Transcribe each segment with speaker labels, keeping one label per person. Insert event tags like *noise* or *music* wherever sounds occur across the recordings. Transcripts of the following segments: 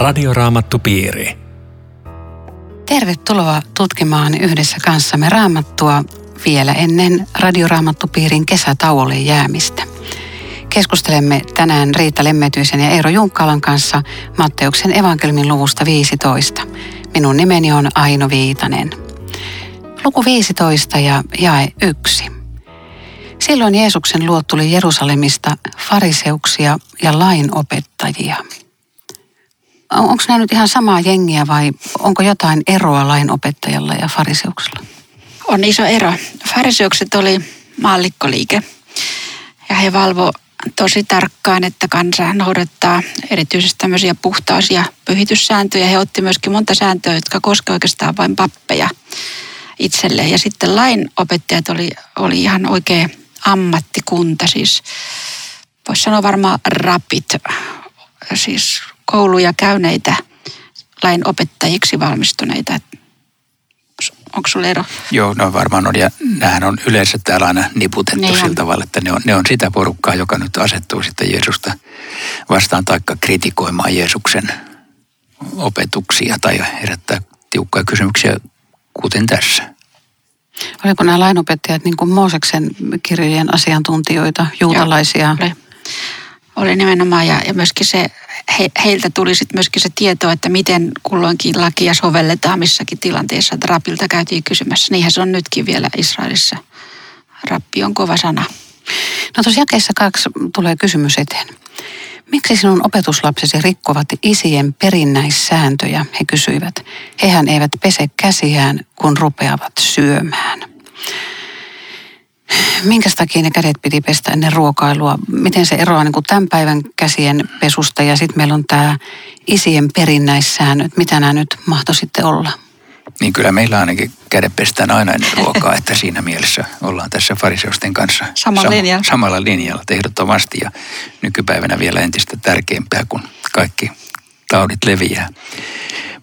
Speaker 1: Radioraamattupiiri.
Speaker 2: Tervetuloa tutkimaan yhdessä kanssamme raamattua vielä ennen Radioraamattupiirin kesätauolle jäämistä. Keskustelemme tänään Riitta Lemmetyisen ja Eero Junkkalan kanssa Matteuksen evankelmin luvusta 15. Minun nimeni on Aino Viitanen. Luku 15 ja jae 1. Silloin Jeesuksen luot tuli Jerusalemista fariseuksia ja lainopettajia. Onko nämä nyt ihan samaa jengiä vai onko jotain eroa lainopettajalla ja fariseuksella?
Speaker 3: On iso ero. Fariseukset oli maallikkoliike ja he valvo tosi tarkkaan, että kansa noudattaa erityisesti tämmöisiä puhtaus- ja pyhityssääntöjä. He otti myöskin monta sääntöä, jotka koskevat oikeastaan vain pappeja itselleen. Ja sitten lainopettajat oli, oli ihan oikea ammattikunta, siis voisi sanoa varmaan rapit, siis kouluja käyneitä lainopettajiksi valmistuneita. Onko sulla ero?
Speaker 4: Joo, no varmaan on. Ja nämähän on yleensä täällä aina niputettu niin sillä tavalla, että ne on, ne on sitä porukkaa, joka nyt asettuu sitten Jeesusta vastaan taikka kritikoimaan Jeesuksen opetuksia tai herättää tiukkoja kysymyksiä, kuten tässä.
Speaker 2: Oliko nämä lainopettajat niin kuin Mooseksen kirjojen asiantuntijoita, juutalaisia? Joo,
Speaker 3: oli. nimenomaan ja, ja myöskin se, he, heiltä tuli sitten myöskin se tieto, että miten kulloinkin lakia sovelletaan missäkin tilanteessa. Että rapilta käytiin kysymässä. Niinhän se on nytkin vielä Israelissa. Rappi on kova sana.
Speaker 2: No tuossa jakeessa kaksi tulee kysymys eteen. Miksi sinun opetuslapsesi rikkovat isien perinnäissääntöjä, he kysyivät. Hehän eivät pese käsiään, kun rupeavat syömään. Minkä takia ne kädet piti pestä ennen ruokailua? Miten se eroaa niin kuin tämän päivän käsien pesusta ja sitten meillä on tämä isien perinnäissäännöt. Mitä nämä nyt mahto sitten olla?
Speaker 4: Niin kyllä meillä ainakin kädet pestään aina ennen ruokaa, että siinä mielessä ollaan tässä fariseusten kanssa
Speaker 3: Sama
Speaker 4: sam-
Speaker 3: linjalla.
Speaker 4: samalla linjalla ehdottomasti ja nykypäivänä vielä entistä tärkeämpää, kun kaikki taudit leviää.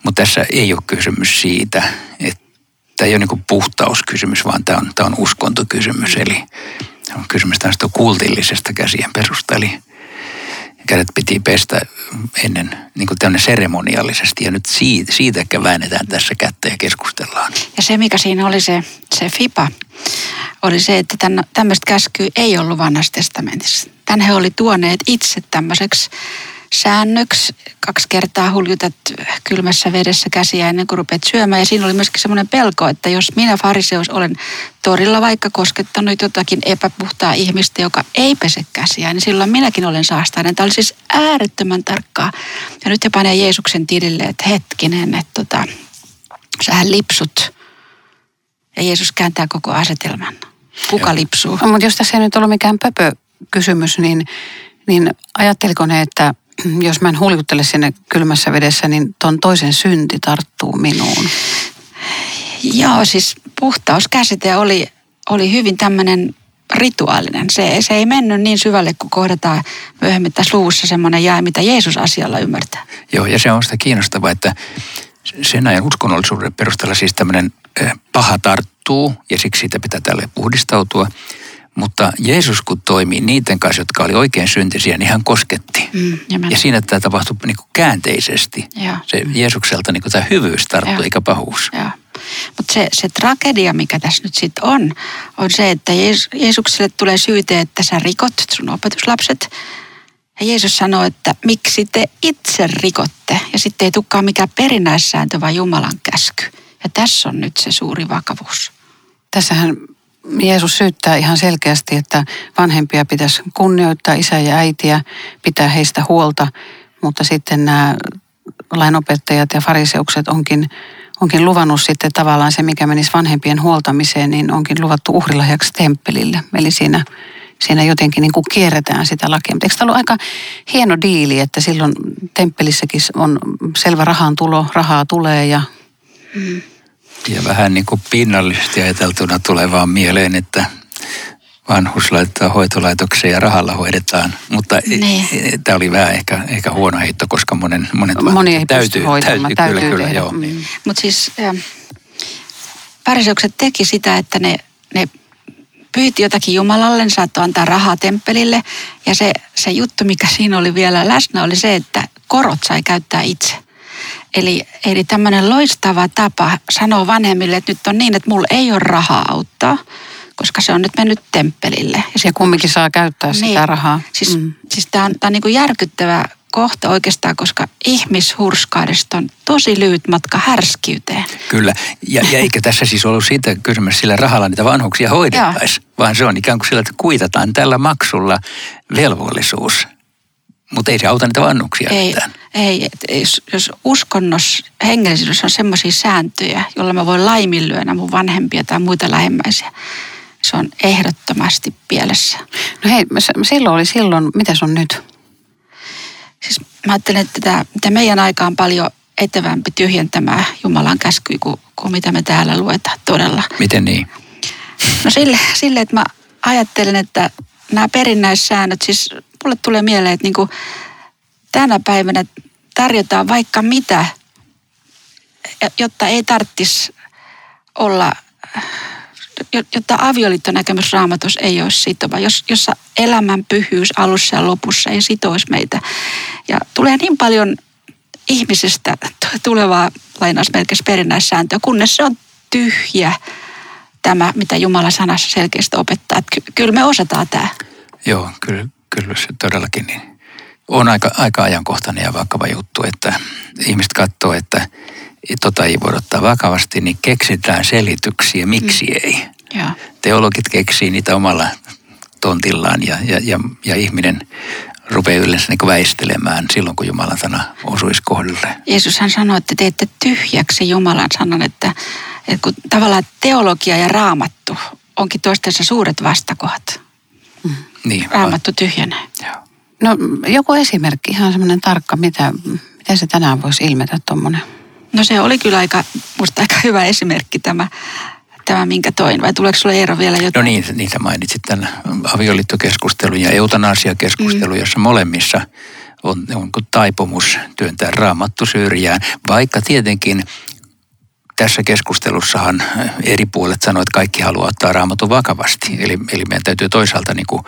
Speaker 4: Mutta tässä ei ole kysymys siitä, että tämä ei ole niin puhtauskysymys, vaan tämä on, tämä on uskontokysymys. Eli on kysymys tästä kultillisesta käsien perusta. Eli kädet piti pestä ennen niin kuin seremoniallisesti ja nyt siitä, siitä ehkä väännetään tässä kättä ja keskustellaan.
Speaker 3: Ja se, mikä siinä oli se, se FIPA, oli se, että tämmöistä käskyä ei ollut vanhassa testamentissa. Tän he oli tuoneet itse tämmöiseksi säännöksi. Kaksi kertaa huljutat kylmässä vedessä käsiä ennen kuin rupeat syömään. Ja siinä oli myöskin semmoinen pelko, että jos minä fariseus olen torilla vaikka koskettanut jotakin epäpuhtaa ihmistä, joka ei pese käsiä, niin silloin minäkin olen saastainen. Tämä oli siis äärettömän tarkkaa. Ja nyt he panee Jeesuksen tilille, että hetkinen, että tota, sähän lipsut. Ja Jeesus kääntää koko asetelman. Kuka lipsuu?
Speaker 2: No, mutta jos tässä ei nyt ollut mikään pöpö kysymys, niin, niin ajatteliko ne, että *clears throat* jos mä en huljuttele sinne kylmässä vedessä, niin ton toisen synti tarttuu minuun.
Speaker 3: Joo, siis puhtauskäsite oli, oli hyvin tämmöinen rituaalinen. Se, se ei mennyt niin syvälle, kun kohdataan myöhemmin tässä luvussa semmoinen jää, mitä Jeesus asialla ymmärtää.
Speaker 4: Joo, ja se on sitä kiinnostavaa, että sen ajan uskonnollisuuden perusteella siis tämmöinen paha tarttuu, ja siksi siitä pitää tälle puhdistautua. Mutta Jeesus kun toimii niiden kanssa, jotka oli oikein syntisiä, niin hän kosketti. Mm, ja siinä tämä tapahtui niin kuin käänteisesti. Ja. Se Jeesukselta niin kuin tämä hyvyys tarttui, eikä pahuus.
Speaker 3: Mutta se, se tragedia, mikä tässä nyt sitten on, on se, että Jees, Jeesukselle tulee syyte, että sä rikot sun opetuslapset. Ja Jeesus sanoo, että miksi te itse rikotte. Ja sitten ei tulekaan mikään perinnäissääntö, vaan Jumalan käsky. Ja tässä on nyt se suuri vakavuus.
Speaker 2: Tässähän Jeesus syyttää ihan selkeästi, että vanhempia pitäisi kunnioittaa isä ja äitiä, pitää heistä huolta, mutta sitten nämä lainopettajat ja fariseukset onkin, onkin luvannut sitten tavallaan se, mikä menisi vanhempien huoltamiseen, niin onkin luvattu uhrilahjaksi temppelille. Eli siinä, siinä jotenkin niin kuin kierretään sitä lakia. Mutta eikö tämä ollut aika hieno diili, että silloin temppelissäkin on selvä rahan tulo, rahaa tulee ja...
Speaker 4: Mm ja vähän niin kuin pinnallisesti ajateltuna tulee vaan mieleen, että vanhus laitetaan hoitolaitokseen ja rahalla hoidetaan. Mutta niin. tämä oli vähän ehkä, ehkä huono heitto, koska monen, monet
Speaker 2: Moni ei täytyy, täytyy, täytyy, kyllä, kyllä, joo.
Speaker 3: Mm. Mutta siis äh, teki sitä, että ne, ne pyyti jotakin Jumalalle, ne saattoi antaa rahaa temppelille. Ja se, se juttu, mikä siinä oli vielä läsnä, oli se, että korot sai käyttää itse. Eli, eli tämmöinen loistava tapa sanoa vanhemmille, että nyt on niin, että mulla ei ole rahaa auttaa, koska se on nyt mennyt temppelille.
Speaker 2: Ja se kumminkin saa käyttää niin. sitä rahaa.
Speaker 3: Siis, mm. siis tämä on, tää on niin kuin järkyttävä kohta oikeastaan, koska ihmishurskaudesta on tosi lyhyt matka härskiyteen.
Speaker 4: Kyllä, ja, ja eikä tässä siis ollut siitä kysymys, sillä rahalla niitä vanhuksia hoidettaisiin, vaan se on ikään kuin sillä, että kuitataan tällä maksulla velvollisuus. Mutta ei se auta niitä vannuksia
Speaker 3: ei,
Speaker 4: mitään.
Speaker 3: Ei, jos, jos uskonnos, hengellisyydessä on semmoisia sääntöjä, joilla mä voin laiminlyödä mun vanhempia tai muita lähemmäisiä, se on ehdottomasti pielessä.
Speaker 2: No hei, silloin oli silloin, mitä on nyt?
Speaker 3: Siis mä ajattelen, että tämä, tämä meidän aika on paljon etevämpi tyhjentämään Jumalan käskyä kuin, kuin mitä me täällä luetaan todella.
Speaker 4: Miten niin?
Speaker 3: No sille, sille että mä ajattelen, että nämä perinnäissäännöt, siis mulle tulee mieleen, että niin kuin tänä päivänä tarjotaan vaikka mitä, jotta ei tarvitsisi olla, jotta avioliittonäkemys raamatus ei olisi sitova, jos, jossa elämän pyhyys alussa ja lopussa ei sitoisi meitä. Ja tulee niin paljon ihmisestä *laughs* tulevaa lainausmerkissä perinnäissääntöä, kunnes se on tyhjä tämä, mitä Jumala sanassa selkeästi opettaa. Että kyllä me osataan tämä.
Speaker 4: Joo, kyllä, kyllä se todellakin niin. on aika, aika ajankohtainen ja vakava juttu, että ihmiset katsoo, että tota ei voida ottaa vakavasti, niin keksitään selityksiä, miksi mm. ei. Ja. Teologit keksii niitä omalla tontillaan ja, ja, ja, ja ihminen rupeaa yleensä niin väistelemään silloin, kun Jumalan sana osuisi kohdalle.
Speaker 3: Jeesus hän sanoi, että teette tyhjäksi Jumalan sanan, että, että kun tavallaan teologia ja raamattu onkin toistensa suuret vastakohdat. Mm. Niin, raamattu tyhjenee. Joo.
Speaker 2: No joku esimerkki, ihan semmoinen tarkka, mitä, mitä se tänään voisi ilmetä tuommoinen?
Speaker 3: No se oli kyllä aika, musta aika hyvä esimerkki tämä, tämä minkä toin, vai tuleeko sinulle Eero vielä jotain?
Speaker 4: No niin, niin sä mainitsit tämän avioliittokeskustelun ja eutanasiakeskustelun, mm. jossa molemmissa on, on taipumus työntää raamattu syrjään, vaikka tietenkin tässä keskustelussahan eri puolet sanoivat, että kaikki haluaa ottaa raamatun vakavasti. Eli, eli meidän täytyy toisaalta niin kuin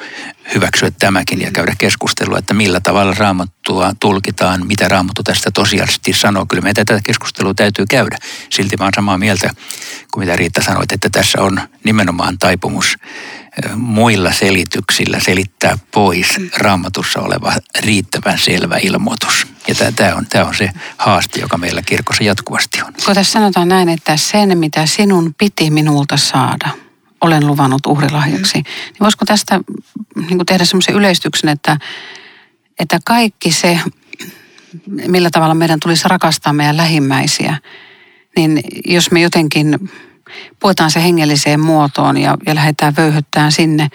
Speaker 4: hyväksyä tämäkin ja käydä keskustelua, että millä tavalla raamattua tulkitaan, mitä raamattu tästä tosiaalisesti sanoo. Kyllä meidän tätä keskustelua täytyy käydä. Silti mä olen samaa mieltä kuin mitä Riitta sanoi, että tässä on nimenomaan taipumus muilla selityksillä selittää pois raamatussa oleva riittävän selvä ilmoitus. Ja tämä on, on se haaste, joka meillä kirkossa jatkuvasti on.
Speaker 2: Kun tässä sanotaan näin, että sen mitä sinun piti minulta saada, olen luvannut uhrilahjaksi, mm. niin voisiko tästä niin tehdä semmoisen yleistyksen, että, että kaikki se, millä tavalla meidän tulisi rakastaa meidän lähimmäisiä, niin jos me jotenkin puetaan se hengelliseen muotoon ja, ja lähdetään vöyhyttämään sinne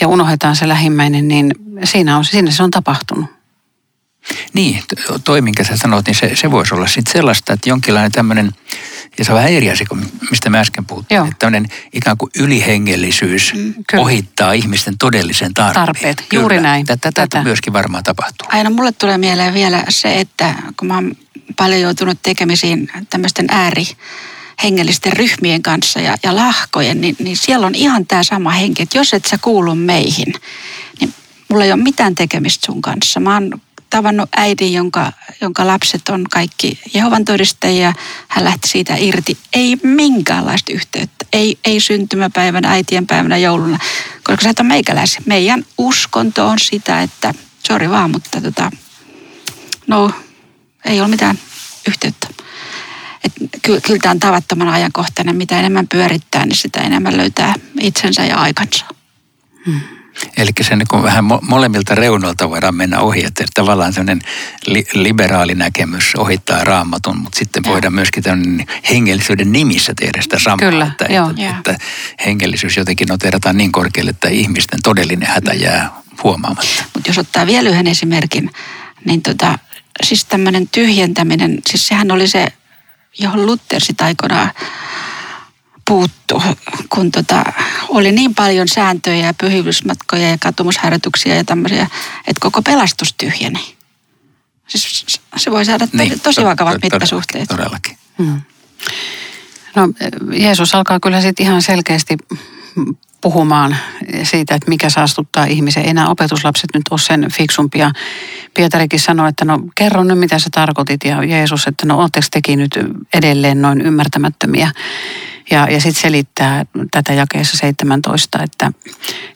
Speaker 2: ja unohdetaan se lähimmäinen, niin siinä, on, siinä se on tapahtunut.
Speaker 4: Niin, toi minkä sä sanoit, niin se, se voisi olla sitten sellaista, että jonkinlainen tämmöinen, ja se on vähän eri asia kuin mistä mä äsken puhuttiin, Joo. että tämmöinen ikään kuin ylihengellisyys mm, ohittaa ihmisten todellisen tarpeen.
Speaker 2: Tarpeet, kyllä. juuri näin.
Speaker 4: Tätä, tätä myöskin varmaan tapahtuu.
Speaker 3: Aina mulle tulee mieleen vielä se, että kun mä oon paljon joutunut tekemisiin tämmöisten ääri hengellisten ryhmien kanssa ja, ja lahkojen, niin, niin siellä on ihan tämä sama henki, että jos et sä kuulu meihin, niin mulla ei ole mitään tekemistä sun kanssa. Mä oon tavannut äidin, jonka, jonka lapset on kaikki Jehovan todistajia. Hän lähti siitä irti. Ei minkäänlaista yhteyttä. Ei, ei syntymäpäivänä, äitien päivänä, jouluna. Koska sä et ole. Meidän uskonto on sitä, että sori vaan, mutta tota, no, ei ole mitään yhteyttä. Et kyllä, kyllä tämä on tavattoman ajankohtainen. Mitä enemmän pyörittää, niin sitä enemmän löytää itsensä ja aikansa.
Speaker 4: Hmm. Eli se niin vähän molemmilta reunoilta voidaan mennä ohi, että tavallaan sellainen li, liberaali näkemys ohittaa raamatun, mutta sitten ja. voidaan myöskin hengellisyyden nimissä tehdä sitä samaa.
Speaker 2: Kyllä,
Speaker 4: että, että, että hengellisyys jotenkin noterataan niin korkealle, että ihmisten todellinen hätä jää huomaamatta.
Speaker 3: Mutta jos ottaa vielä yhden esimerkin, niin tota, siis tämmöinen tyhjentäminen, siis sehän oli se, johon Luther sitä aikoinaan puuttu, kun tota, oli niin paljon sääntöjä ja pyhivysmatkoja ja katumusharjoituksia ja tämmöisiä, että koko pelastus tyhjeni. Siis se voi saada niin, tosi vakavat to, mittasuhteet.
Speaker 4: Todellakin. Hmm.
Speaker 2: No Jeesus alkaa kyllä sitten ihan selkeästi puhumaan siitä, että mikä saastuttaa ihmisen. Enää opetuslapset nyt ole sen fiksumpia. Pietarikin sanoi, että no kerro nyt mitä sä tarkoitit ja Jeesus, että no ootteko teki nyt edelleen noin ymmärtämättömiä. Ja, ja sitten selittää tätä jakeessa 17, että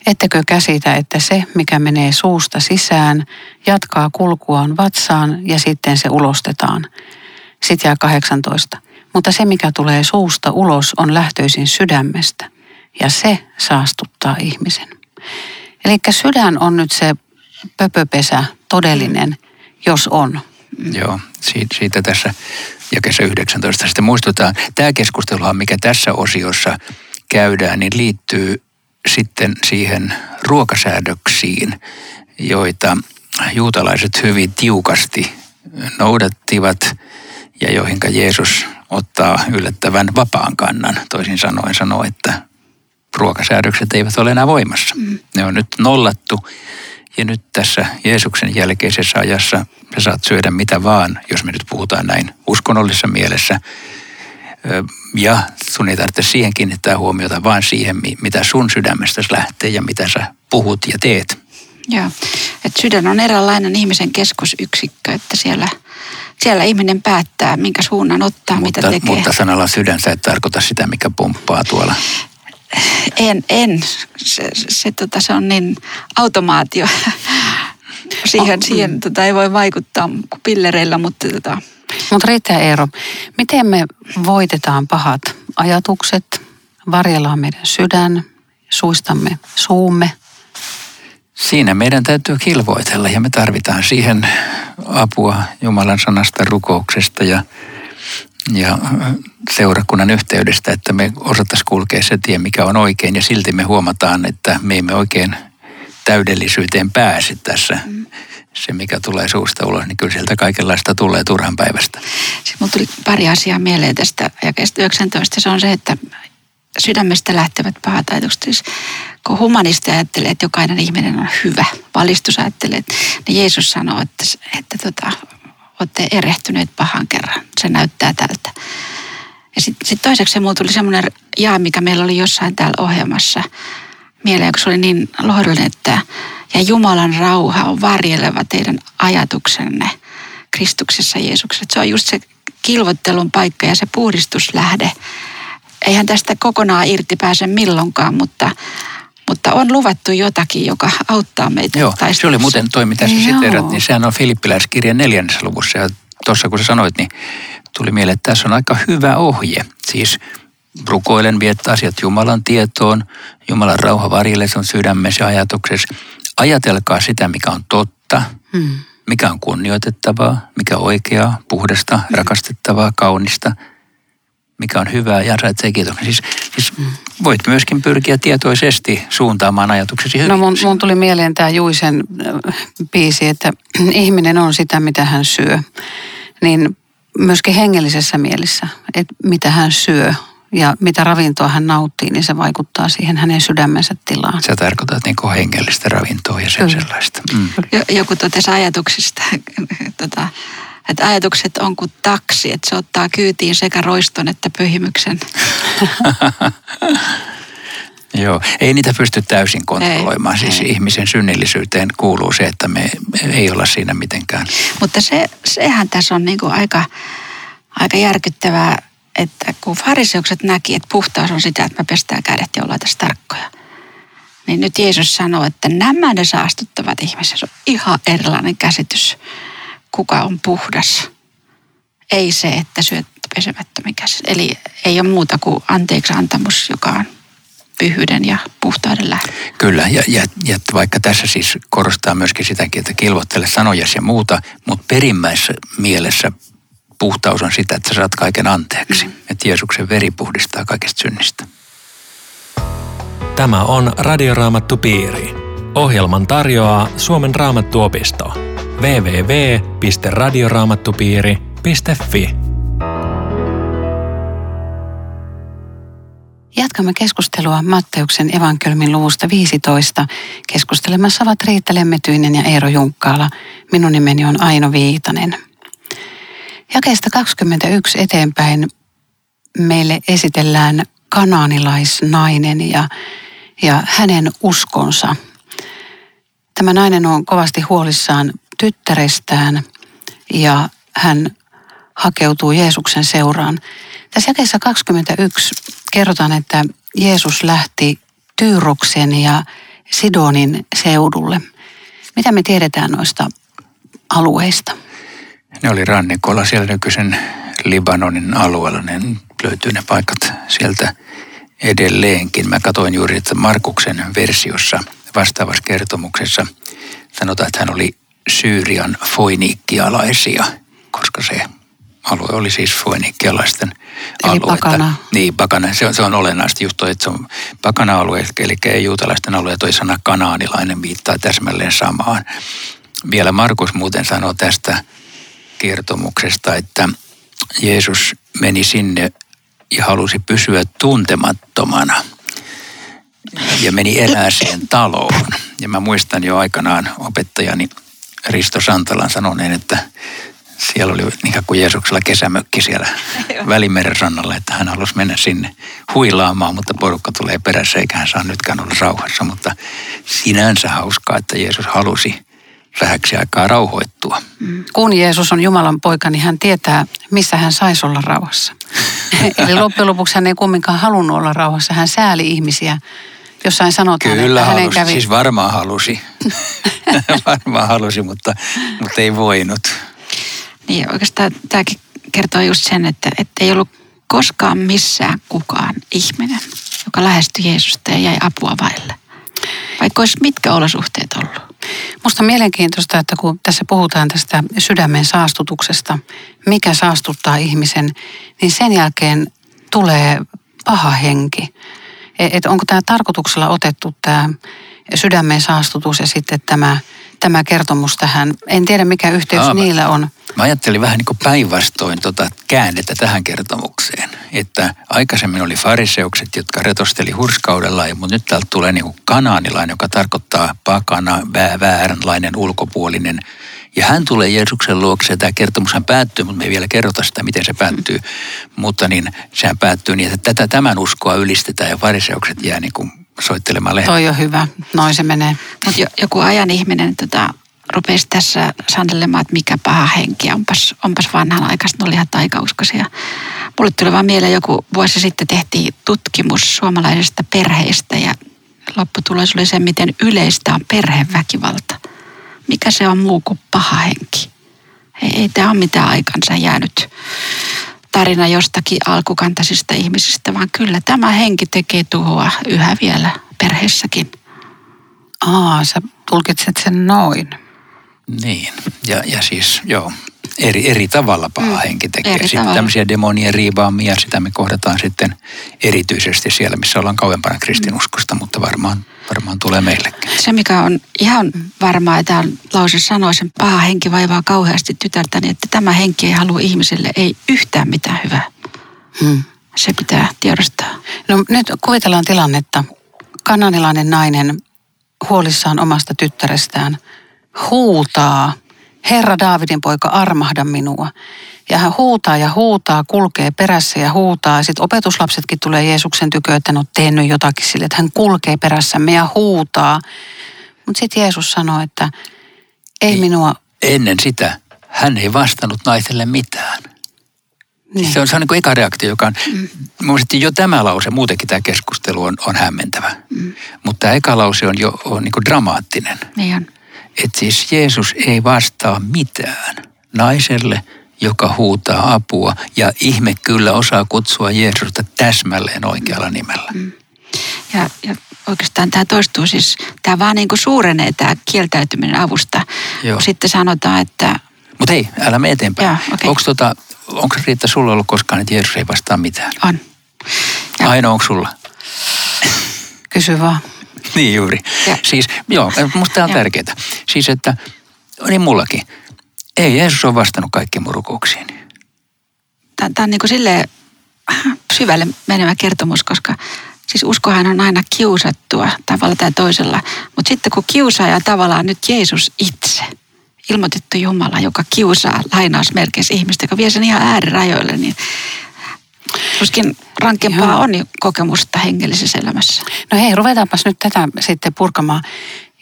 Speaker 2: ettekö käsitä, että se, mikä menee suusta sisään, jatkaa kulkuaan vatsaan ja sitten se ulostetaan. Sitten jää 18. Mutta se, mikä tulee suusta ulos, on lähtöisin sydämestä ja se saastuttaa ihmisen. Eli sydän on nyt se pöpöpesä todellinen, jos on.
Speaker 4: Joo, siitä, siitä tässä jakessa 19 sitten muistutaan. Tämä keskusteluhan, mikä tässä osiossa käydään, niin liittyy sitten siihen ruokasäädöksiin, joita juutalaiset hyvin tiukasti noudattivat ja joihin Jeesus ottaa yllättävän vapaan kannan. Toisin sanoen sanoo, että ruokasäädökset eivät ole enää voimassa. Mm. Ne on nyt nollattu ja nyt tässä Jeesuksen jälkeisessä ajassa sä saat syödä mitä vaan, jos me nyt puhutaan näin uskonnollisessa mielessä. Ja sun ei tarvitse siihen kiinnittää huomiota, vaan siihen, mitä sun sydämestäsi lähtee ja mitä sä puhut ja teet.
Speaker 3: Joo, että sydän on eräänlainen ihmisen keskusyksikkö, että siellä, siellä ihminen päättää, minkä suunnan ottaa,
Speaker 4: mutta,
Speaker 3: mitä tekee.
Speaker 4: Mutta sanalla sydän sä et tarkoita sitä, mikä pumppaa tuolla
Speaker 3: en, en. Se, se, tota, se on niin automaatio. siihen, oh. siihen tota, ei voi vaikuttaa kuin pillereillä, mutta tota.
Speaker 2: Mutta riittää Eero, miten me voitetaan pahat ajatukset, varjellaan meidän sydän, suistamme suumme?
Speaker 4: Siinä meidän täytyy kilvoitella ja me tarvitaan siihen apua Jumalan sanasta, rukouksesta ja ja seurakunnan yhteydestä, että me osattaisiin kulkea se tie, mikä on oikein ja silti me huomataan, että me emme oikein täydellisyyteen pääse tässä. Mm. Se, mikä tulee suusta ulos, niin kyllä sieltä kaikenlaista tulee turhan päivästä.
Speaker 3: Sitten mun tuli pari asiaa mieleen tästä jakeesta 19. Se on se, että sydämestä lähtevät pahat ajatukset. Siis kun humanisti ajattelee, että jokainen ihminen on hyvä, valistus ajattelee, niin Jeesus sanoo, että, että tota, olette erehtyneet pahan kerran. Se näyttää tältä. Ja sitten sit toiseksi mulla tuli semmoinen jaa, mikä meillä oli jossain täällä ohjelmassa mieleen, kun se oli niin lohdullinen, että ja Jumalan rauha on varjeleva teidän ajatuksenne Kristuksessa Jeesuksessa. Se on just se kilvottelun paikka ja se puhdistuslähde. Eihän tästä kokonaan irti pääse milloinkaan, mutta mutta on luvattu jotakin, joka auttaa meitä
Speaker 4: Joo, se oli muuten toi, mitä sä siteerat, niin sehän on Filippiläiskirjan neljännessä luvussa. Ja tuossa kun sä sanoit, niin tuli mieleen, että tässä on aika hyvä ohje. Siis rukoilen, viettä asiat Jumalan tietoon, Jumalan rauha varjelle on sydämessä ja ajatuksessa. Ajatelkaa sitä, mikä on totta, hmm. mikä on kunnioitettavaa, mikä on oikeaa, puhdasta, hmm. rakastettavaa, kaunista – mikä on hyvää ja ansaitsee kiitoksen. Siis, siis voit myöskin pyrkiä tietoisesti suuntaamaan ajatuksesi hyvin.
Speaker 2: No mun, mun tuli mieleen tämä Juisen äh, biisi, että *clears throat* ihminen on sitä, mitä hän syö. Niin myöskin hengellisessä mielessä, että mitä hän syö ja mitä ravintoa hän nauttii, niin se vaikuttaa siihen hänen sydämensä tilaan.
Speaker 4: Sä tarkoitat niin hengellistä ravintoa ja sen Kyllä. sellaista. Mm.
Speaker 3: Joku totesi ajatuksista, *laughs* tota, että ajatukset on kuin taksi, että se ottaa kyytiin sekä roiston että pyhimyksen. *laughs*
Speaker 4: Joo, ei niitä pysty täysin kontrolloimaan. Ei, siis ei. ihmisen synnillisyyteen kuuluu se, että me ei olla siinä mitenkään.
Speaker 3: Mutta se, sehän tässä on niin kuin aika, aika järkyttävää, että kun fariseukset näki, että puhtaus on sitä, että me pestään kädet ja ollaan tässä tarkkoja. Niin nyt Jeesus sanoo, että nämä ne saastuttavat ihmiset. Se on ihan erilainen käsitys kuka on puhdas. Ei se, että syöt pesemättömin. Eli ei ole muuta kuin anteeksi antamus, joka on pyhyyden ja puhtauden lähde.
Speaker 4: Kyllä, ja, ja, ja vaikka tässä siis korostaa myöskin sitäkin, että kilvoittele sanoja ja muuta, mutta perimmäisessä mielessä puhtaus on sitä, että sä saat kaiken anteeksi. Mm. Että Jeesuksen veri puhdistaa kaikesta synnistä.
Speaker 1: Tämä on Radioraamattu Piiri. Ohjelman tarjoaa Suomen Raamattuopisto www.radioraamattupiiri.fi.
Speaker 2: Jatkamme keskustelua Matteuksen evankelmin luvusta 15. Keskustelemassa ovat Riitta Lemmetyinen ja Eero Junkkaala. Minun nimeni on Aino Viitanen. Jakeesta 21 eteenpäin meille esitellään kanaanilaisnainen ja, ja hänen uskonsa. Tämä nainen on kovasti huolissaan tyttärestään ja hän hakeutuu Jeesuksen seuraan. Tässä jakeessa 21 kerrotaan, että Jeesus lähti Tyyroksen ja Sidonin seudulle. Mitä me tiedetään noista alueista?
Speaker 4: Ne oli rannikolla siellä nykyisen Libanonin alueella. Ne löytyy ne paikat sieltä edelleenkin. Mä katsoin juuri, että Markuksen versiossa vastaavassa kertomuksessa sanotaan, että hän oli Syyrian foiniikkialaisia, koska se alue oli siis foiniikkialaisten
Speaker 2: Eli pakana.
Speaker 4: Niin, pakana. Se on, se on olennaista just toi, että se on pakana-alue, eli ei juutalaisten alue. Toi sana kanaanilainen viittaa täsmälleen samaan. Vielä Markus muuten sanoo tästä kertomuksesta, että Jeesus meni sinne ja halusi pysyä tuntemattomana ja meni erääseen taloon. Ja mä muistan jo aikanaan opettajani Risto Santalan sanoneen, että siellä oli niin kuin Jeesuksella kesämökki siellä Välimeren rannalla, että hän halusi mennä sinne huilaamaan, mutta porukka tulee perässä eikä hän saa nytkään olla rauhassa. Mutta sinänsä hauskaa, että Jeesus halusi vähäksi aikaa rauhoittua.
Speaker 2: Kun Jeesus on Jumalan poika, niin hän tietää, missä hän saisi olla rauhassa. *laughs* Eli loppujen lopuksi hän ei kumminkaan halunnut olla rauhassa. Hän sääli ihmisiä. Jossain sanotaan,
Speaker 4: Kyllä
Speaker 2: että
Speaker 4: halusi,
Speaker 2: kävi...
Speaker 4: siis varmaan halusi. *laughs* varmaan halusi, mutta, mutta ei voinut.
Speaker 3: Niin oikeastaan tämäkin kertoo just sen, että, että ei ollut koskaan missään kukaan ihminen, joka lähestyi Jeesusta ja jäi apua vaille. Vaikka olisi mitkä olosuhteet ollut.
Speaker 2: Musta on mielenkiintoista, että kun tässä puhutaan tästä sydämen saastutuksesta, mikä saastuttaa ihmisen, niin sen jälkeen tulee paha henki. Et onko tämä tarkoituksella otettu tämä sydämen saastutus ja sitten tämä, tämä kertomus tähän. En tiedä mikä yhteys
Speaker 4: Aa,
Speaker 2: niillä on.
Speaker 4: Mä ajattelin vähän niin kuin päinvastoin tota käännettä tähän kertomukseen. Että aikaisemmin oli fariseukset, jotka retosteli hurskaudella, mutta nyt täältä tulee niin kuin kanaanilainen, joka tarkoittaa pakana, vääränlainen, ulkopuolinen. Ja hän tulee Jeesuksen luokse ja tämä kertomushan päättyy, mutta me ei vielä kerrota sitä, miten se päättyy. Mm. Mutta niin sehän päättyy niin, että tätä tämän uskoa ylistetään ja fariseukset jää niin kuin soittelemaan lehtiä.
Speaker 2: Toi on hyvä, noin se menee.
Speaker 3: Mutta joku ajan ihminen tota, rupesi tässä sanelemaan, että mikä paha henki, onpas, onpas vanhanaikaista, ne oli ihan taikauskoisia. Mulle tuli vaan mieleen joku vuosi sitten tehtiin tutkimus suomalaisista perheistä ja lopputulos oli se, miten yleistä on perheväkivalta. Mikä se on muu kuin paha henki? Ei, ei tämä ole mitään aikansa jäänyt tarina jostakin alkukantaisista ihmisistä, vaan kyllä tämä henki tekee tuhoa yhä vielä perheessäkin.
Speaker 2: Aa, sä tulkitset sen noin.
Speaker 4: Niin, ja, ja siis joo, eri, eri tavalla paha mm, henki tekee.
Speaker 3: eri
Speaker 4: Sitten
Speaker 3: tavalla.
Speaker 4: tämmöisiä demonien riivaamia, sitä me kohdataan sitten erityisesti siellä, missä ollaan kauempana kristinuskosta, mutta varmaan, varmaan tulee meillekin.
Speaker 3: Se, mikä on ihan varmaa, että tämä lause sanoo, sen paha henki vaivaa kauheasti tytärtäni, että tämä henki ei halua ihmiselle ei yhtään mitään hyvää.
Speaker 2: Hmm.
Speaker 3: Se pitää tiedostaa.
Speaker 2: No nyt kuvitellaan tilannetta. Kananilainen nainen huolissaan omasta tyttärestään huutaa, Herra Daavidin poika, armahda minua. Ja hän huutaa ja huutaa, kulkee perässä ja huutaa. Sitten opetuslapsetkin tulee Jeesuksen tykö, että no tee nyt jotakin sille, että hän kulkee perässämme ja huutaa. Mutta sitten Jeesus sanoi, että ei
Speaker 4: Niin.
Speaker 2: minua...
Speaker 4: Ennen sitä hän ei vastannut naiselle mitään.
Speaker 2: Niin.
Speaker 4: Se on, se on niin kuin eka reaktio, joka on, mm. mielestäni jo tämä lause, muutenkin tämä keskustelu on, on hämmentävä. Mm. Mutta tämä eka lause on jo on niin kuin dramaattinen.
Speaker 3: Niin on.
Speaker 4: Että siis Jeesus ei vastaa mitään naiselle, joka huutaa apua ja ihme kyllä osaa kutsua Jeesusta täsmälleen oikealla nimellä. Mm.
Speaker 3: Ja, ja oikeastaan tämä toistuu siis, tämä vaan niin kuin suurenee tämä kieltäytyminen avusta.
Speaker 4: Joo.
Speaker 3: Sitten sanotaan, että
Speaker 4: Mutta hei, älä me eteenpäin.
Speaker 3: Joo, okei.
Speaker 4: Onko tota, onko Riitta sulla ollut koskaan, että Jeesus ei vastaa mitään?
Speaker 3: on. Ja-
Speaker 4: Ainoa onko sulla?
Speaker 2: Kysy vaan. *laughs*
Speaker 4: Niin juuri.
Speaker 3: Ja-
Speaker 4: Siis, joo, musta tämä on tärkeää. Siis, että, niin mullakin. Ei Jeesus ole vastannut kaikkiin mun rukouksiin.
Speaker 3: Tämä, tämä on niin kuin silleen syvälle menevä kertomus, koska siis uskohan on aina kiusattua tavalla tai toisella. Mutta sitten kun kiusaaja tavallaan nyt Jeesus itse, ilmoitettu Jumala, joka kiusaa lainausmerkeissä ihmistä, joka vie sen ihan äärirajoille, niin tuskin rankempaa
Speaker 2: Joo.
Speaker 3: on jo kokemusta hengellisessä elämässä.
Speaker 2: No hei, ruvetaanpas nyt tätä sitten purkamaan.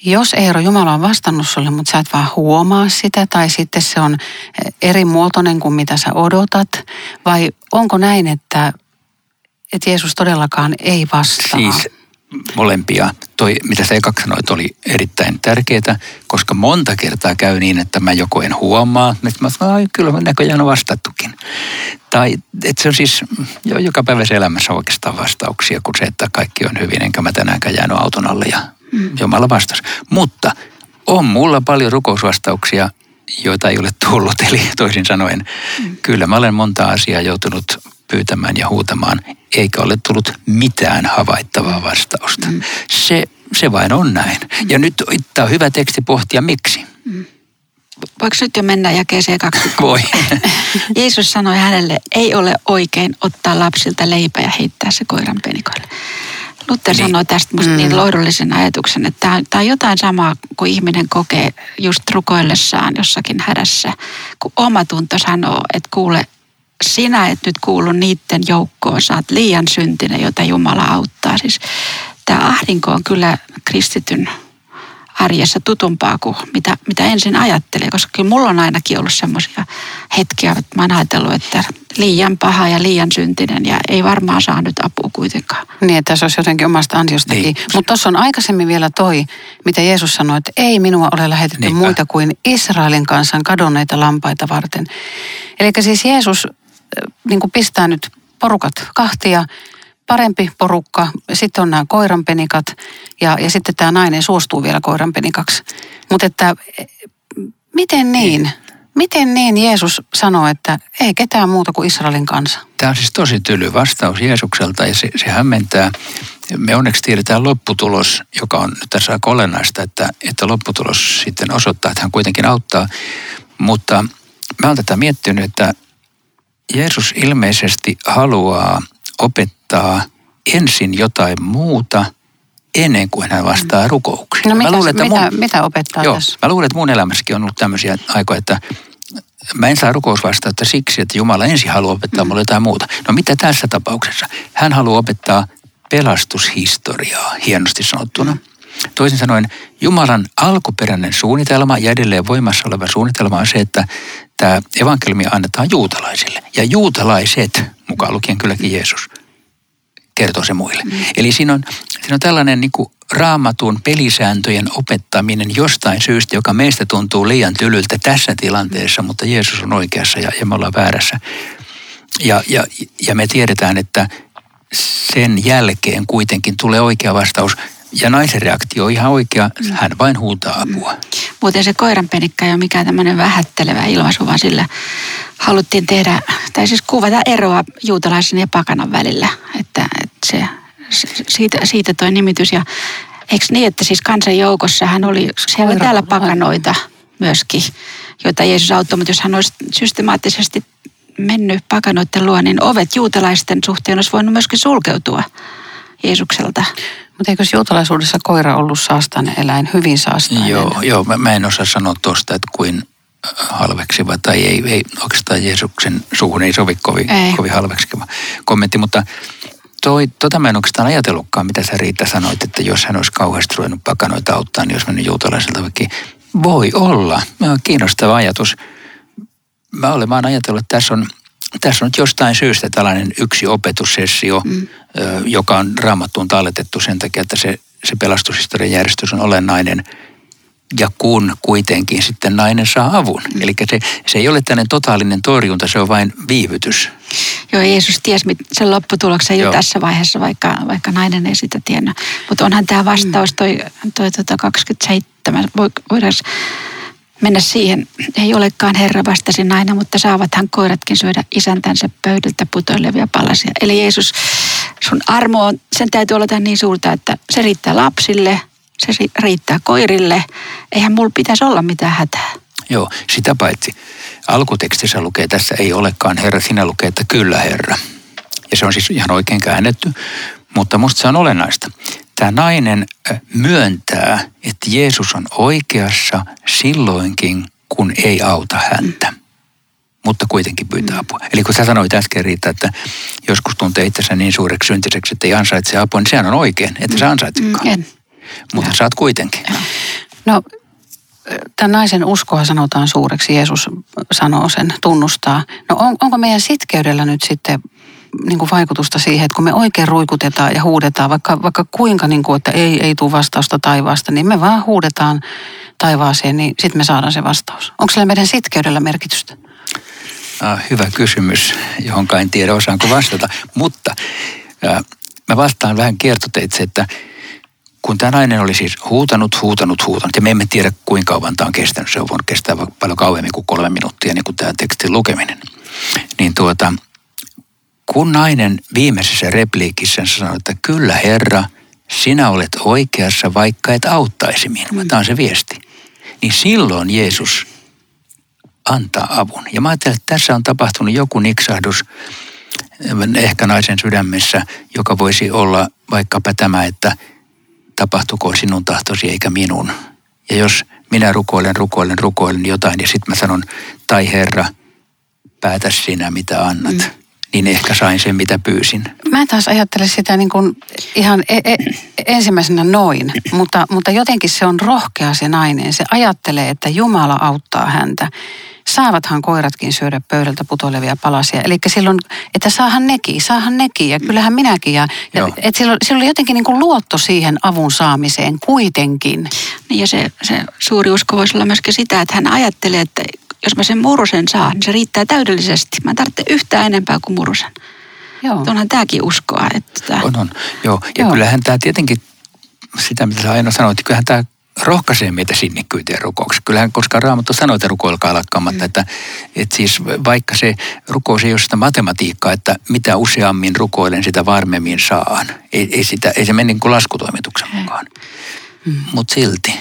Speaker 2: Jos Eero Jumala on vastannut sulle, mutta sä et vaan huomaa sitä, tai sitten se on eri muotoinen kuin mitä sä odotat, vai onko näin, että, että Jeesus todellakaan ei vastaa?
Speaker 4: Siis molempia. Toi, mitä sä ekaksi sanoit, oli erittäin tärkeää, koska monta kertaa käy niin, että mä joko en huomaa, että mä sanon, kyllä näköjään on vastattukin. Tai että se on siis jo joka päivässä elämässä oikeastaan vastauksia, kuin se, että kaikki on hyvin, enkä mä tänäänkään jäänyt auton alle ja mm. Jumala vastasi. Mutta on mulla paljon rukousvastauksia, joita ei ole tullut. Eli toisin sanoen, mm. kyllä mä olen monta asiaa joutunut pyytämään ja huutamaan, eikä ole tullut mitään havaittavaa vastausta. Mm. Se, se vain on näin. Mm. Ja nyt tämä on hyvä teksti pohtia, miksi. Mm.
Speaker 3: Voiko nyt jo mennä jakeeseen 20? *laughs*
Speaker 4: Voi. *laughs*
Speaker 3: Jeesus sanoi hänelle, ei ole oikein ottaa lapsilta leipä ja heittää se koiran penikoille. Luther niin. sanoi tästä musta niin mm. niin lohdullisen ajatuksen, että tämä on jotain samaa kuin ihminen kokee just rukoillessaan jossakin hädässä, kun oma tunto sanoo, että kuule, sinä et nyt kuulu niiden joukkoon, sä oot liian syntinen, jota Jumala auttaa. Siis tämä ahdinko on kyllä kristityn arjessa tutumpaa kuin mitä, mitä ensin ajattelee, koska kyllä mulla on ainakin ollut semmoisia hetkiä, että mä oon ajatellut, että liian paha ja liian syntinen ja ei varmaan saa nyt apua kuitenkaan.
Speaker 2: Niin, että se olisi jotenkin omasta ansiostakin. Niin. Mutta tuossa on aikaisemmin vielä toi, mitä Jeesus sanoi, että ei minua ole lähetetty Niinpä. muita kuin Israelin kansan kadonneita lampaita varten. Eli siis Jeesus niin kuin pistää nyt porukat kahtia, parempi porukka, sitten on nämä koiranpenikat ja, ja sitten tämä nainen suostuu vielä koiranpenikaksi. Mutta että miten niin? Miten niin Jeesus sanoo, että ei ketään muuta kuin Israelin kansa?
Speaker 4: Tämä on siis tosi tyly vastaus Jeesukselta ja se, se hämmentää. Me onneksi tiedetään lopputulos, joka on nyt tässä aika olennaista, että, että lopputulos sitten osoittaa, että hän kuitenkin auttaa. Mutta mä olen tätä miettinyt, että Jeesus ilmeisesti haluaa opettaa ensin jotain muuta ennen kuin hän vastaa rukouksiin.
Speaker 2: No mitä, mä luulen, että mitä, mun, mitä opettaa joo, tässä?
Speaker 4: Mä luulen, että mun elämässäkin on ollut tämmöisiä aikoja, että mä en saa rukousvastausta siksi, että Jumala ensin haluaa opettaa mm. mulle jotain muuta. No mitä tässä tapauksessa? Hän haluaa opettaa pelastushistoriaa, hienosti sanottuna. Mm. Toisin sanoen, Jumalan alkuperäinen suunnitelma ja edelleen voimassa oleva suunnitelma on se, että tämä evankeliumi annetaan juutalaisille. Ja juutalaiset, mukaan lukien kylläkin Jeesus, kertoo se muille. Mm. Eli siinä on, siinä on tällainen niin kuin raamatun pelisääntöjen opettaminen jostain syystä, joka meistä tuntuu liian tylyltä tässä tilanteessa, mutta Jeesus on oikeassa ja, ja me ollaan väärässä. Ja, ja, ja me tiedetään, että sen jälkeen kuitenkin tulee oikea vastaus – ja naisen reaktio on ihan oikea, hän vain huutaa apua.
Speaker 3: Muuten se koiranpenikka ei ole mikään tämmöinen vähättelevä ilmaisu, vaan sillä haluttiin tehdä, tai siis kuvata eroa juutalaisen ja pakanan välillä. Että, että se, siitä, siitä toi nimitys. Ja eikö niin, että siis kansan joukossa hän oli, siellä oli täällä pakanoita myöskin, joita Jeesus auttoi, mutta jos hän olisi systemaattisesti mennyt pakanoiden luo, niin ovet juutalaisten suhteen olisi voinut myöskin sulkeutua Jeesukselta.
Speaker 2: Mutta eikö juutalaisuudessa koira ollut saastainen eläin, hyvin saastainen?
Speaker 4: Joo, joo mä, mä en osaa sanoa tuosta, että kuin halveksiva tai ei, ei oikeastaan Jeesuksen suuhun ei sovi kovin, ei. kovin halveksiva kommentti, mutta toi, tota mä en oikeastaan ajatellutkaan, mitä sä Riitta sanoit, että jos hän olisi kauheasti ruvennut pakanoita auttaa, niin jos mennyt juutalaiselta vaikka voi olla. Kiinnostava ajatus. Mä olen vaan ajatellut, että tässä on tässä on nyt jostain syystä tällainen yksi opetussessio, mm. joka on raamattuun talletettu sen takia, että se, se pelastushistorian järjestys on olennainen. Ja kun kuitenkin sitten nainen saa avun. Mm. Eli se, se ei ole tällainen totaalinen torjunta, se on vain viivytys.
Speaker 3: Joo, Jeesus tiesi sen lopputuloksen jo Joo. tässä vaiheessa, vaikka, vaikka nainen ei sitä tiennyt. Mutta onhan tämä vastaus, toi, toi, toi, toi 27, voidaan mennä siihen. Ei olekaan Herra vastasi nainen, mutta saavathan koiratkin syödä isäntänsä pöydältä putoilevia palasia. Eli Jeesus, sun armo on, sen täytyy olla niin suurta, että se riittää lapsille, se riittää koirille. Eihän mulla pitäisi olla mitään hätää.
Speaker 4: Joo, sitä paitsi. Alkutekstissä lukee, tässä ei olekaan Herra, sinä lukee, että kyllä Herra. Ja se on siis ihan oikein käännetty, mutta musta se on olennaista tämä nainen myöntää, että Jeesus on oikeassa silloinkin, kun ei auta häntä. mutta kuitenkin pyytää apua. Eli kun sä sanoit äsken Riitta, että joskus tuntee itsensä niin suureksi syntiseksi, että ei ansaitse apua, niin sehän on oikein, että sä ansaitsekaan.
Speaker 3: En.
Speaker 4: Mutta
Speaker 3: Joo.
Speaker 4: saat kuitenkin.
Speaker 2: No, tämän naisen uskoa sanotaan suureksi, Jeesus sanoo sen, tunnustaa. No on, onko meidän sitkeydellä nyt sitten niin kuin vaikutusta siihen, että kun me oikein ruikutetaan ja huudetaan, vaikka, vaikka kuinka, niin kuin, että ei, ei tule vastausta taivaasta, niin me vaan huudetaan taivaaseen, niin sitten me saadaan se vastaus. Onko sillä meidän sitkeydellä merkitystä?
Speaker 4: Ah, hyvä kysymys, johon en tiedä osaanko vastata. Mutta äh, mä vastaan vähän kiertoteitse, että kun tämä nainen oli siis huutanut, huutanut, huutanut, ja me emme tiedä kuinka kauan tämä on kestänyt, se on voinut kestää paljon kauemmin kuin kolme minuuttia, niin kuin tämä tekstin lukeminen. Niin tuota, kun nainen viimeisessä repliikissä sanoi, että kyllä Herra, sinä olet oikeassa, vaikka et auttaisi minua. Tämä on se viesti. Niin silloin Jeesus antaa avun. Ja mä ajattelen, että tässä on tapahtunut joku niksahdus ehkä naisen sydämessä, joka voisi olla vaikkapa tämä, että tapahtuko sinun tahtosi eikä minun. Ja jos minä rukoilen, rukoilen, rukoilen jotain ja sitten mä sanon, tai Herra, päätä sinä mitä annat, mm. Niin ehkä sain sen mitä pyysin.
Speaker 2: Mä taas ajattelen sitä niin kuin ihan e- e- ensimmäisenä noin, mutta, mutta jotenkin se on rohkea se nainen. Se ajattelee, että Jumala auttaa häntä. Saavathan koiratkin syödä pöydältä putoilevia palasia. Eli silloin, että saahan nekin, saahan nekin ja kyllähän minäkin. Ja, ja et silloin, silloin oli jotenkin niin kuin luotto siihen avun saamiseen kuitenkin.
Speaker 3: Niin ja se, se suuri usko voisi olla myöskin sitä, että hän ajattelee, että jos mä sen murusen saan, niin se riittää täydellisesti. Mä en tarvitse yhtään enempää kuin murusen.
Speaker 2: Joo.
Speaker 3: Onhan tämäkin uskoa. Että
Speaker 4: On, on. Joo. Ja
Speaker 2: Joo.
Speaker 4: kyllähän tämä tietenkin, sitä mitä sä aina sanoit, että kyllähän tämä rohkaisee meitä sinnikkyyteen rukouksessa. Kyllähän, koska Raamattu sanoo, että rukoilkaa lakkaamatta, että, että siis vaikka se rukous ei ole sitä matematiikkaa, että mitä useammin rukoilen, sitä varmemmin saan. Ei, ei, sitä, ei se mene niin kuin laskutoimituksen mukaan. Mutta silti.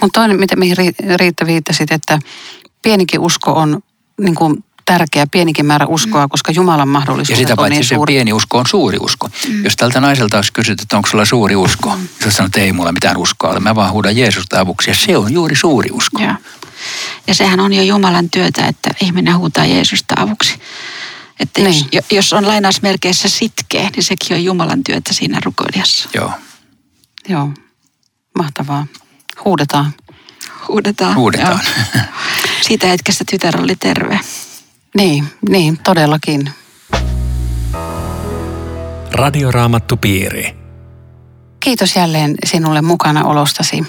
Speaker 2: Mutta toinen, mitä, mihin Ri- Riitta viittasit, että pienikin usko on niin kuin tärkeä, pienikin määrä uskoa, koska Jumalan
Speaker 4: Ja
Speaker 2: mahdollisuudet
Speaker 4: sitä
Speaker 2: on
Speaker 4: paitsi
Speaker 2: niin
Speaker 4: se
Speaker 2: suuri.
Speaker 4: pieni usko on suuri usko. Mm. Jos tältä naiselta olisi kysytty, että onko sulla suuri usko, mm. sä sanot, että ei mulla mitään uskoa ole, mä vaan huudan Jeesusta avuksi. Ja se on juuri suuri usko.
Speaker 3: Ja, ja sehän on jo Jumalan työtä, että ihminen huutaa Jeesusta avuksi. Että jos,
Speaker 2: Niin.
Speaker 3: jo- jos on lainausmerkeissä sitkeä, niin sekin on Jumalan työtä siinä rukoilijassa.
Speaker 4: Joo,
Speaker 2: Joo, mahtavaa. Huudetaan.
Speaker 3: Huudetaan.
Speaker 4: huudetaan.
Speaker 3: Joo. Siitä hetkestä tytär oli terve.
Speaker 2: Niin, niin, todellakin.
Speaker 1: Radioraamattupiiri.
Speaker 2: Kiitos jälleen sinulle mukana olostasi.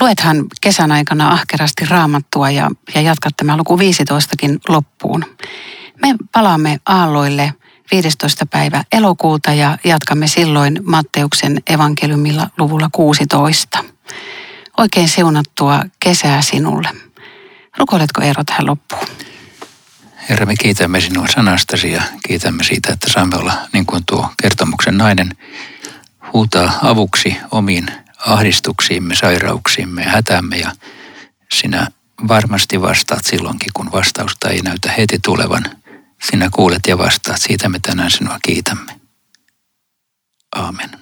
Speaker 2: Luethan kesän aikana ahkerasti raamattua ja, ja jatkat tämä luku 15kin loppuun. Me palaamme aalloille 15. päivä elokuuta ja jatkamme silloin Matteuksen evankeliumilla luvulla 16. Oikein siunattua kesää sinulle. Rukoiletko Eero tähän loppuun?
Speaker 4: Herra, me kiitämme sinua sanastasi ja kiitämme siitä, että saamme olla niin kuin tuo kertomuksen nainen huutaa avuksi omiin ahdistuksiimme, sairauksiimme ja hätämme ja sinä varmasti vastaat silloinkin, kun vastausta ei näytä heti tulevan. Sinä kuulet ja vastaat. Siitä me tänään sinua kiitämme. Aamen.